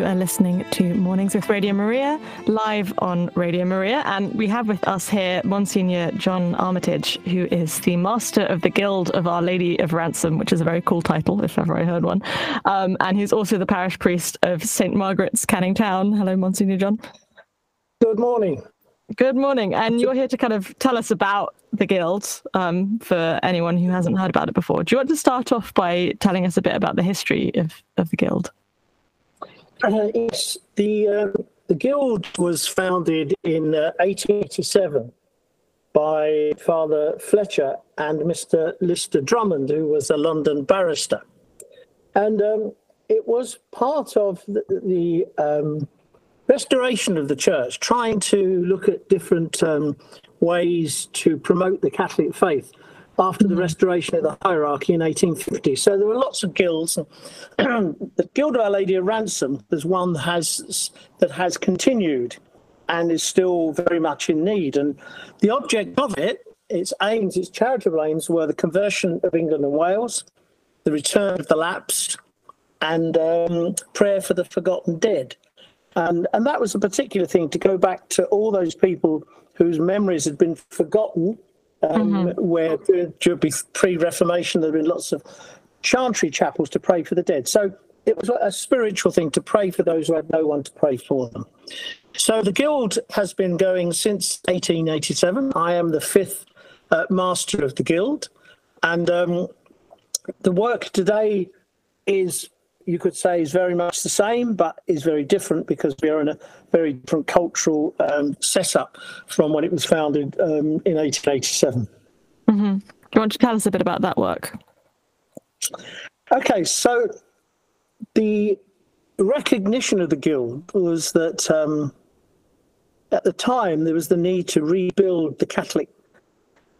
You are listening to Mornings with Radio Maria, live on Radio Maria. And we have with us here Monsignor John Armitage, who is the Master of the Guild of Our Lady of Ransom, which is a very cool title, if ever I heard one. Um, and he's also the parish priest of St. Margaret's, Canning Town. Hello, Monsignor John. Good morning. Good morning. And you're here to kind of tell us about the Guild um, for anyone who hasn't heard about it before. Do you want to start off by telling us a bit about the history of, of the Guild? Uh, yes, the um, the guild was founded in uh, 1887 by Father Fletcher and Mr. Lister Drummond, who was a London barrister, and um, it was part of the, the um, restoration of the church, trying to look at different um, ways to promote the Catholic faith after the restoration of the hierarchy in 1850. So there were lots of guilds. the Guild of Our Lady of Ransom is one that has that has continued and is still very much in need. And the object of it, its aims, its charitable aims, were the conversion of England and Wales, the return of the lapsed, and um, prayer for the forgotten dead. And, and that was a particular thing to go back to all those people whose memories had been forgotten um, mm-hmm. where during pre-Reformation there had been lots of chantry chapels to pray for the dead. So it was a spiritual thing to pray for those who had no one to pray for them. So the guild has been going since 1887. I am the fifth uh, master of the guild, and um, the work today is you could say is very much the same, but is very different because we are in a very different cultural um, setup from when it was founded um, in 1887. Mm-hmm. Do you want to tell us a bit about that work? Okay, so the recognition of the guild was that um, at the time there was the need to rebuild the Catholic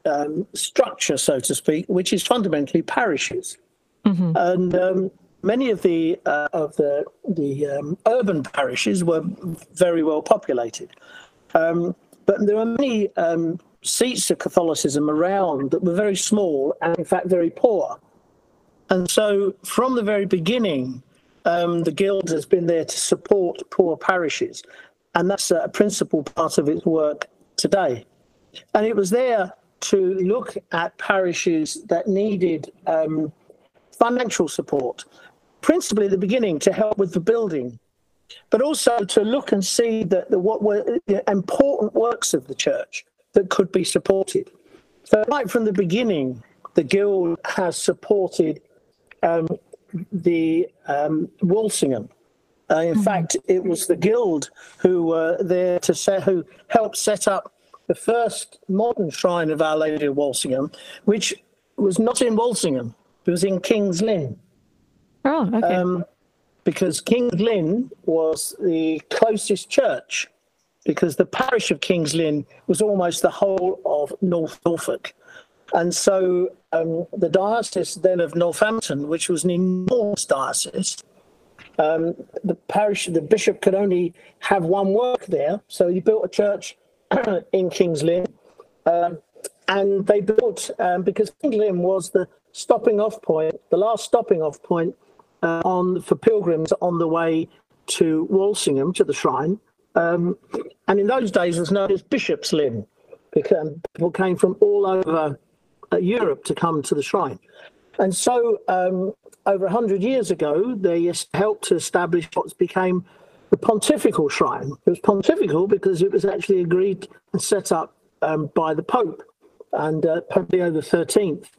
um, structure, so to speak, which is fundamentally parishes. Mm-hmm. And um, many of the uh, of the the um, urban parishes were very well populated, um, but there are many um, seats of Catholicism around that were very small and in fact very poor. And so, from the very beginning, um, the guild has been there to support poor parishes, and that's a principal part of its work today. And it was there to look at parishes that needed um, financial support principally at the beginning to help with the building, but also to look and see that the, what were the important works of the church that could be supported. So, right from the beginning, the Guild has supported um, the um, Walsingham. Uh, in mm-hmm. fact, it was the Guild who were there to set, who helped set up the first modern shrine of Our Lady of Walsingham, which was not in Walsingham, it was in King's Lynn. Oh, okay. Um, because King's Lynn was the closest church, because the parish of King's Lynn was almost the whole of North Norfolk. And so um, the diocese then of Northampton, which was an enormous diocese, um, the parish, the bishop could only have one work there. So he built a church in King's Lynn. Um, and they built, um, because King's Lynn was the stopping off point, the last stopping off point uh, on for pilgrims on the way to Walsingham to the shrine. Um, and in those days, it was known as Bishop's Lynn because people came from all over uh, Europe to come to the shrine. And so, um, over 100 years ago, they helped to establish what became the pontifical shrine. It was pontifical because it was actually agreed and set up um, by the Pope and uh, Pope Leo the Thirteenth,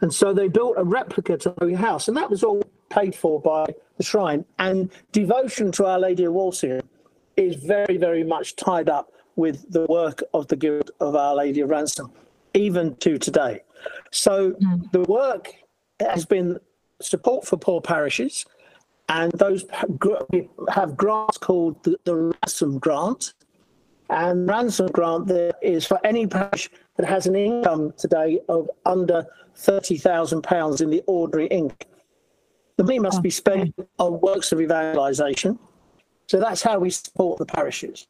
and so they built a replica to the house, and that was all paid for by the shrine. And devotion to Our Lady of Walsingham is very, very much tied up with the work of the Guild of Our Lady of Ransom, even to today. So mm. the work has been support for poor parishes, and those have grants called the, the ransom grant. And ransom grant there is for any parish that has an income today of under thirty thousand pounds in the ordinary income. The money must be spent on works of evangelisation. So that's how we support the parishes.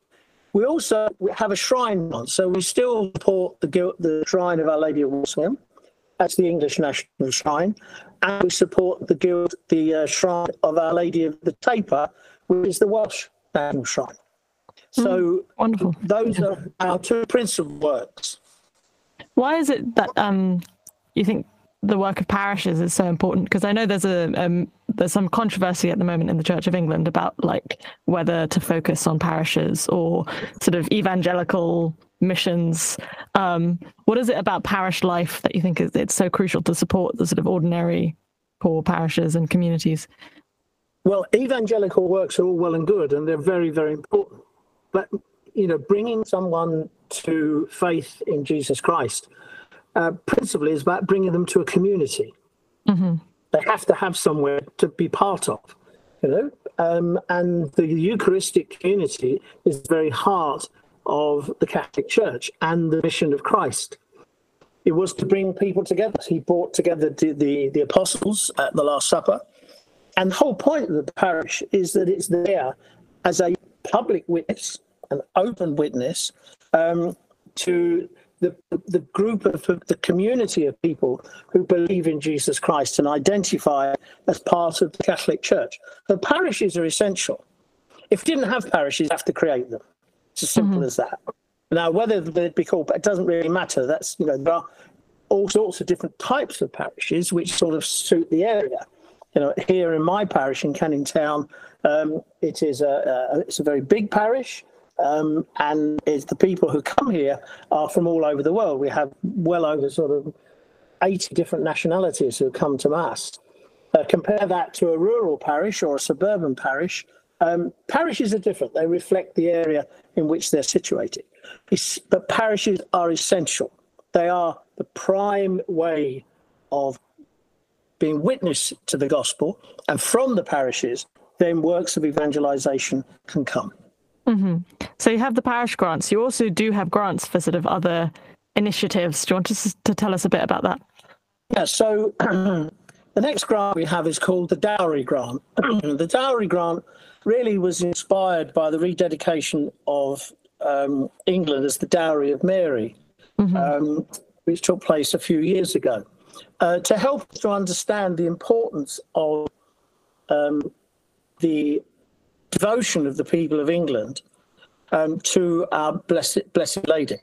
We also have a shrine on, so we still support the, the Shrine of Our Lady of Walsingham. That's the English National Shrine. And we support the Guild, the uh, Shrine of Our Lady of the Taper, which is the Welsh National Shrine. So mm, wonderful. those are our two principal works. Why is it that um, you think the work of parishes is so important? Because I know there's a um, there's some controversy at the moment in the Church of England about like whether to focus on parishes or sort of evangelical missions. Um, what is it about parish life that you think is it's so crucial to support the sort of ordinary poor parishes and communities? Well, evangelical works are all well and good, and they're very, very important. But you know, bringing someone to faith in Jesus Christ uh, principally is about bringing them to a community. Mm-hmm. They have to have somewhere to be part of, you know. Um, and the Eucharistic community is the very heart of the Catholic Church and the mission of Christ. It was to bring people together. He brought together the, the, the apostles at the Last Supper. And the whole point of the parish is that it's there as a public witness, an open witness um, to the, the group of the community of people who believe in Jesus Christ and identify as part of the Catholic Church. The parishes are essential. If you didn't have parishes, you have to create them. It's as simple mm-hmm. as that. Now, whether they'd be called, it doesn't really matter. That's, you know, there are all sorts of different types of parishes which sort of suit the area. You know, here in my parish in Canning Town, um, it is a, a, it's a very big parish. Um, and it's the people who come here are from all over the world. We have well over sort of 80 different nationalities who come to Mass. Uh, compare that to a rural parish or a suburban parish. Um, parishes are different, they reflect the area in which they're situated. It's, but parishes are essential, they are the prime way of being witness to the gospel. And from the parishes, then works of evangelization can come. Mm-hmm. So you have the parish grants. You also do have grants for sort of other initiatives. Do you want to, to tell us a bit about that? Yeah. So the next grant we have is called the Dowry Grant. the Dowry Grant really was inspired by the rededication of um, England as the Dowry of Mary, mm-hmm. um, which took place a few years ago, uh, to help us to understand the importance of um, the devotion of the people of England um, to our Blessed, Blessed Lady.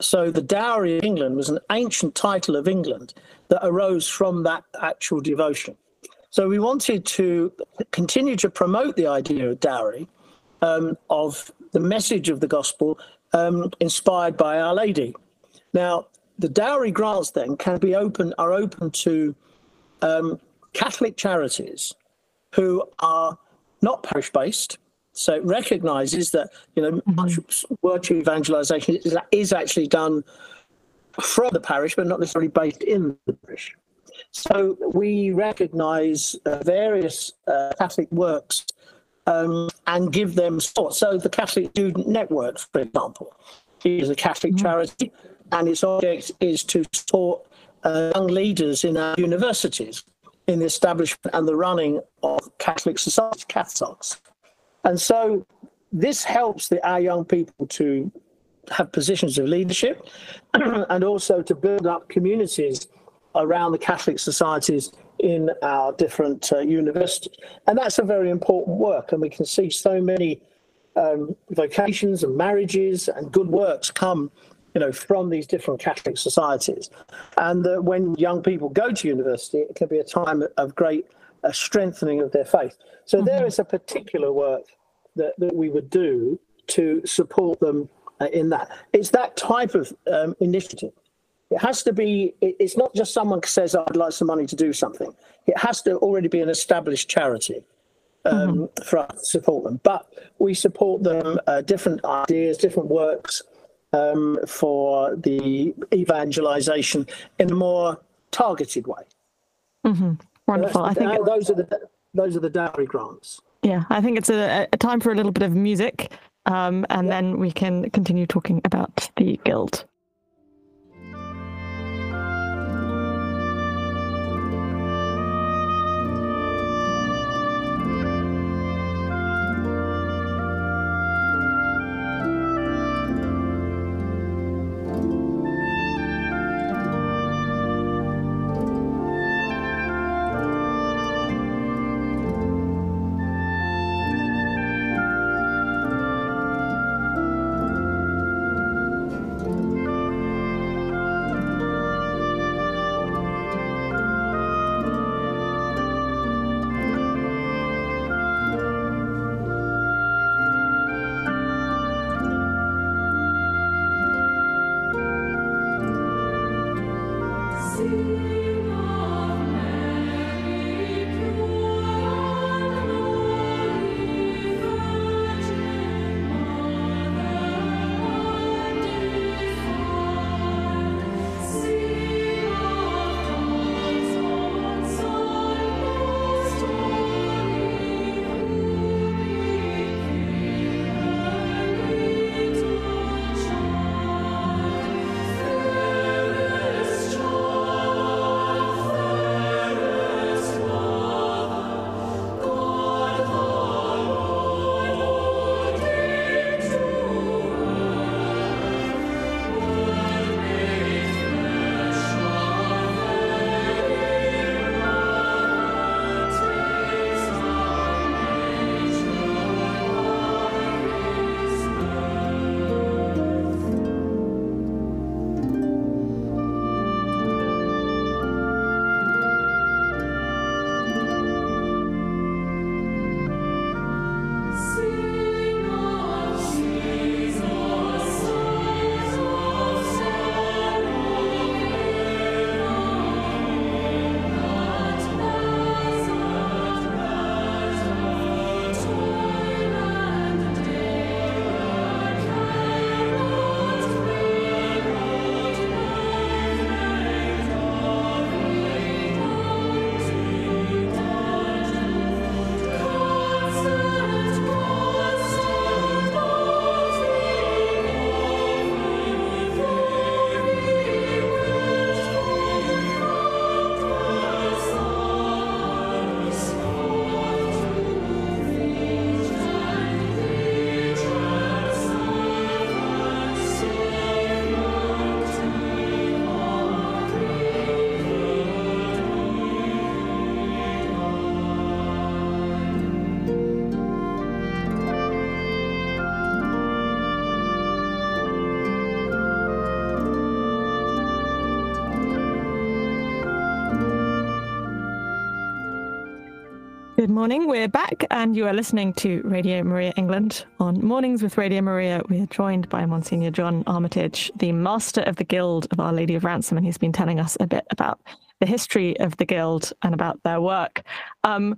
So the Dowry of England was an ancient title of England that arose from that actual devotion. So we wanted to continue to promote the idea of dowry, um, of the message of the gospel um, inspired by Our Lady. Now, the dowry grants then can be open are open to um, Catholic charities who are not parish based. So it recognizes that you know mm-hmm. much virtue evangelization is, is actually done from the parish, but not necessarily based in the parish. So we recognize uh, various uh, Catholic works um, and give them support. So the Catholic Student Network, for example, is a Catholic mm-hmm. charity, and its object is to support uh, young leaders in our universities in the establishment and the running of Catholic society, Catholics. And so this helps the, our young people to have positions of leadership and also to build up communities around the Catholic societies in our different uh, universities. And that's a very important work. And we can see so many um, vocations and marriages and good works come you know, from these different Catholic societies. And that when young people go to university, it can be a time of great uh, strengthening of their faith. So mm-hmm. there is a particular work that, that we would do to support them uh, in that. It's that type of um, initiative. It has to be, it's not just someone says, I'd like some money to do something. It has to already be an established charity um, mm-hmm. for us to support them. But we support them, uh, different ideas, different works um, for the evangelization in a more targeted way. Mm-hmm. Wonderful. I think those are the those are the dowry grants. Yeah, I think it's a, a time for a little bit of music, um, and yep. then we can continue talking about the guild. Good morning. We're back, and you are listening to Radio Maria England. On Mornings with Radio Maria, we are joined by Monsignor John Armitage, the master of the Guild of Our Lady of Ransom, and he's been telling us a bit about the history of the Guild and about their work. Um,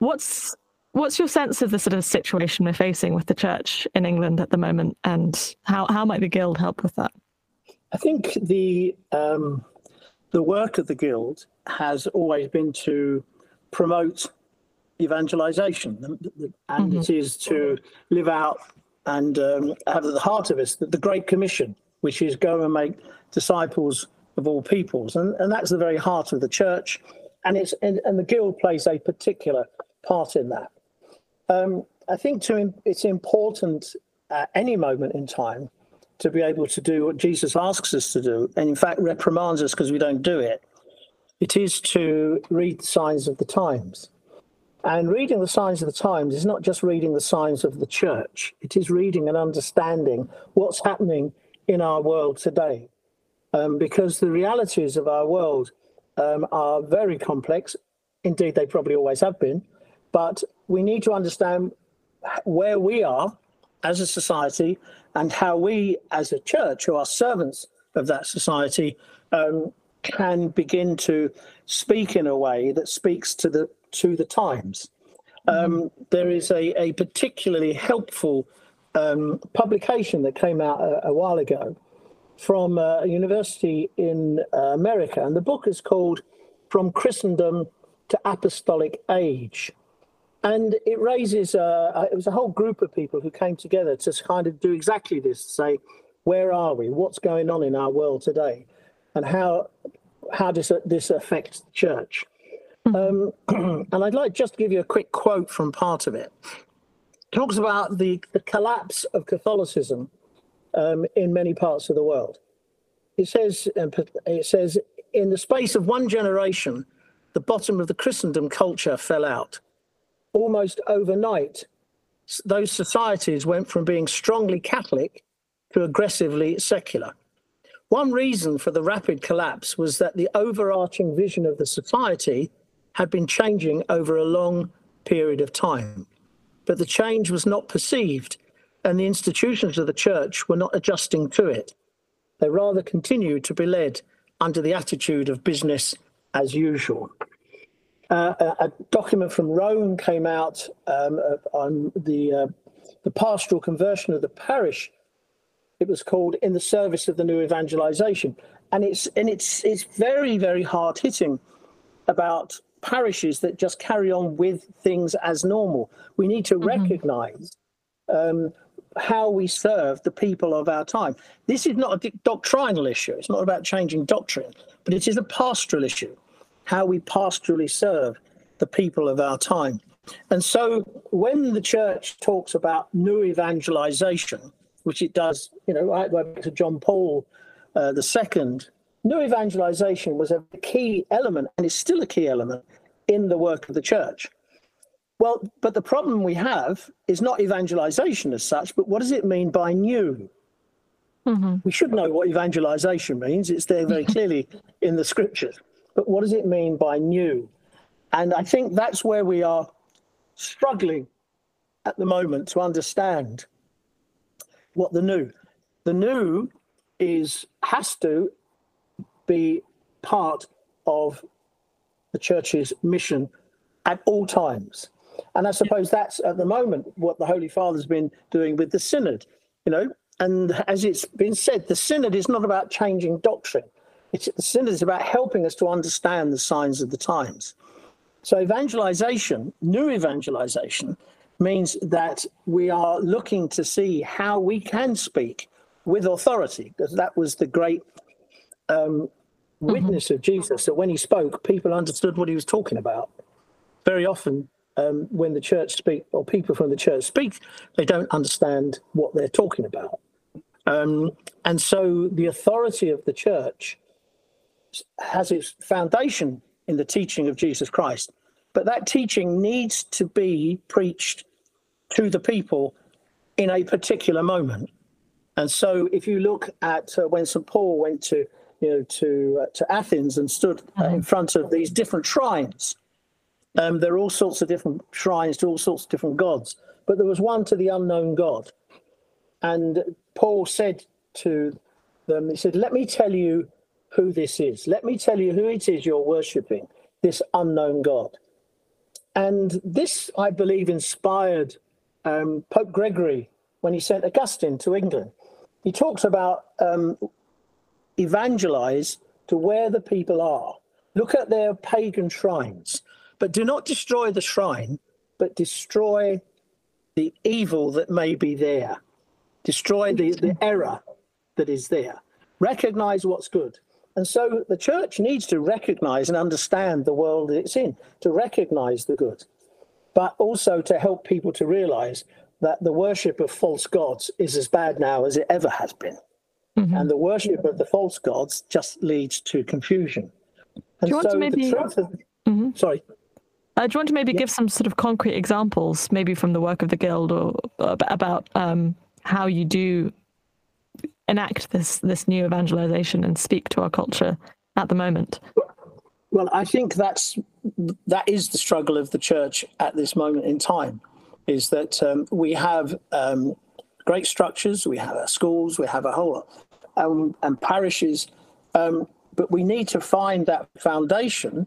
what's what's your sense of the sort of situation we're facing with the Church in England at the moment, and how how might the Guild help with that? I think the um, the work of the Guild has always been to promote evangelization, and mm-hmm. it is to live out and um, have at the heart of us the, the Great Commission, which is go and make disciples of all peoples, and, and that's the very heart of the church, and it's and, and the guild plays a particular part in that. Um, I think to, it's important at any moment in time to be able to do what Jesus asks us to do, and in fact reprimands us because we don't do it. It is to read the signs of the times. And reading the signs of the times is not just reading the signs of the church, it is reading and understanding what's happening in our world today. Um, because the realities of our world um, are very complex. Indeed, they probably always have been. But we need to understand where we are as a society and how we as a church who are servants of that society um, can begin to speak in a way that speaks to the to the times. Um, there is a, a particularly helpful um, publication that came out a, a while ago from uh, a university in uh, America, and the book is called "From Christendom to Apostolic Age." And it raises, uh, it was a whole group of people who came together to kind of do exactly this say, where are we? What's going on in our world today? And how, how does this affect the church? Um, and I'd like just to give you a quick quote from part of it. it talks about the, the collapse of Catholicism um, in many parts of the world. It says, it says, in the space of one generation, the bottom of the Christendom culture fell out almost overnight, those societies went from being strongly Catholic to aggressively secular. One reason for the rapid collapse was that the overarching vision of the society had been changing over a long period of time. But the change was not perceived, and the institutions of the church were not adjusting to it. They rather continued to be led under the attitude of business as usual uh, a, document from Rome came out um, on the uh, the pastoral conversion of the parish. It was called "In the Service of the New Evangelization," and it's and it's it's very very hard hitting about parishes that just carry on with things as normal. We need to mm-hmm. recognize um, how we serve the people of our time. This is not a doctrinal issue. It's not about changing doctrine, but it is a pastoral issue how we pastorally serve the people of our time. And so when the church talks about new evangelization, which it does, you know, right back to John Paul uh, the second, new evangelization was a key element and is still a key element in the work of the church. Well, but the problem we have is not evangelization as such, but what does it mean by new? Mm-hmm. We should know what evangelization means. It's there very clearly in the scriptures. But what does it mean by new? And I think that's where we are struggling at the moment to understand what the new. The new is has to be part of the church's mission at all times. And I suppose that's at the moment what the Holy Father's been doing with the Synod, you know. And as it's been said, the Synod is not about changing doctrine. It's, the synod is about helping us to understand the signs of the times. So, evangelization, new evangelization, means that we are looking to see how we can speak with authority, because that was the great um. Witness mm-hmm. of Jesus, that when he spoke, people understood what he was talking about. Very often, um, when the church speak or people from the church speak, they don't understand what they're talking about. Um, and so the authority of the church has its foundation in the teaching of Jesus Christ. But that teaching needs to be preached to the people in a particular moment. And so, if you look at uh, when St. Paul went to, you know, to uh, to Athens and stood uh, in mm-hmm. front of these different shrines, um, there are all sorts of different shrines to all sorts of different gods, but there was one to the unknown God. And Paul said to them, he said, "Let me tell you who this is. Let me tell you who it is you're worshipping, this unknown God. And this, I believe, inspired um, Pope Gregory when he sent Augustine to England. He talks about um, evangelize to where the people are. Look at their pagan shrines, but do not destroy the shrine, but destroy the evil that may be there. Destroy the, the error that is there. Recognize what's good. And so the church needs to recognize and understand the world that it's in, to recognize the good, but also to help people to realize that the worship of false gods is as bad now as it ever has been. Mm-hmm. And the worship of the false gods just leads to confusion. And do you want so to maybe... Of... Mm-hmm. Sorry. Uh, do you want to maybe yeah. give some sort of concrete examples, maybe from the work of the guild, or, about um, how you do enact this this new evangelization and speak to our culture at the moment? Well, I think that's that is the struggle of the church at this moment in time. is that um, we have um, great structures, we have our schools, we have a whole um, and parishes, um, but we need to find that foundation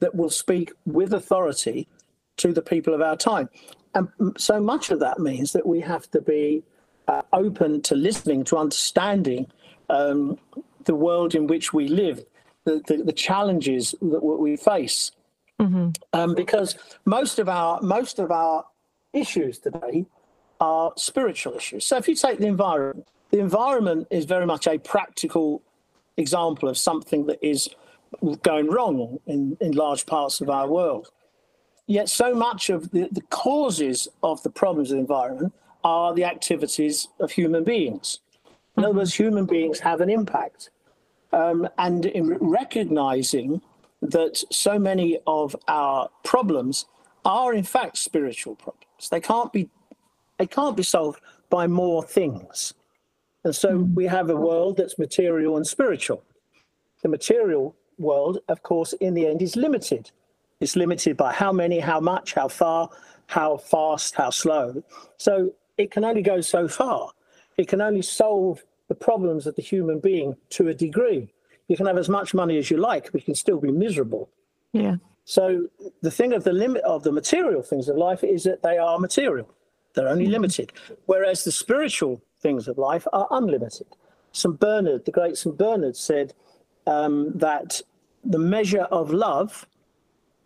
that will speak with authority to the people of our time. And so much of that means that we have to be uh, open to listening, to understanding um, the world in which we live, the, the, the challenges that we face. Mm-hmm. Um, because most of our most of our issues today are spiritual issues. So if you take the environment, the environment is very much a practical example of something that is going wrong in, in large parts of our world. Yet so much of the, the causes of the problems of the environment are the activities of human beings. In other words, human beings have an impact. Um, and in recognizing that so many of our problems are in fact spiritual problems. They can't be they can't be solved by more things. And so hmm. we have a world that's material and spiritual. The material world, of course, in the end is limited. It's limited by how many, how much, how far, how fast, how slow. So it can only go so far. It can only solve the problems of the human being to a degree. You can have as much money as you like, but you can still be miserable. Yeah. So the thing of the limit of the material things of life is that they are material. They're only limited. Whereas the spiritual things of life are unlimited. St. Bernard, the great St. Bernard, said um, that the measure of love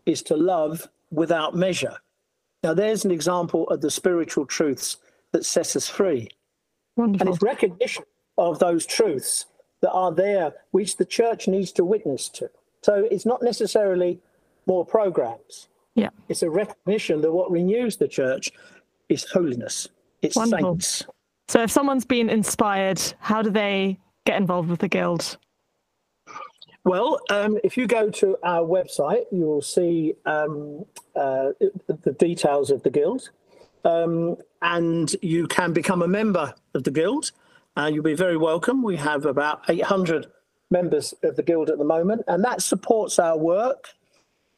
is to love without measure. Now, there's an example of the spiritual truths that set us free. Wonderful. And it's recognition of those truths that are there, which the church needs to witness to. So it's not necessarily more programs. Yeah. It's a recognition that what renews the church is holiness. It's Wonderful. saints. So if someone's been inspired, how do they get involved with the guild? Well, um, if you go to our website, you will see um, uh, the details of the guild. Um, and you can become a member of the guild. Uh, you'll be very welcome. We have about 800 members of the guild at the moment, and that supports our work.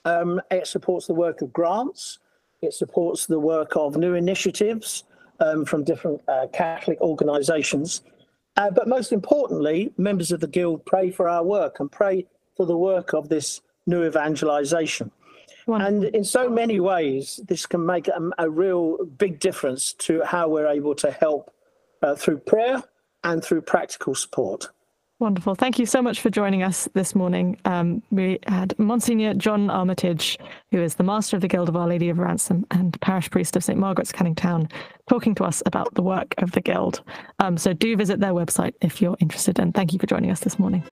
Um, it supports the work of grants. It supports the work of new initiatives um, from different uh, Catholic organisations. Uh, but most importantly, members of the Guild pray for our work and pray for the work of this new evangelisation. And in so many ways, this can make a, a, real big difference to how we're able to help uh, through prayer and through practical support. Wonderful. Thank you so much for joining us this morning. Um, we had Monsignor John Armitage, who is the Master of the Guild of Our Lady of Ransom and Parish Priest of St. Margaret's Canning Town, talking to us about the work of the Guild. Um, so do visit their website if you're interested. And thank you for joining us this morning.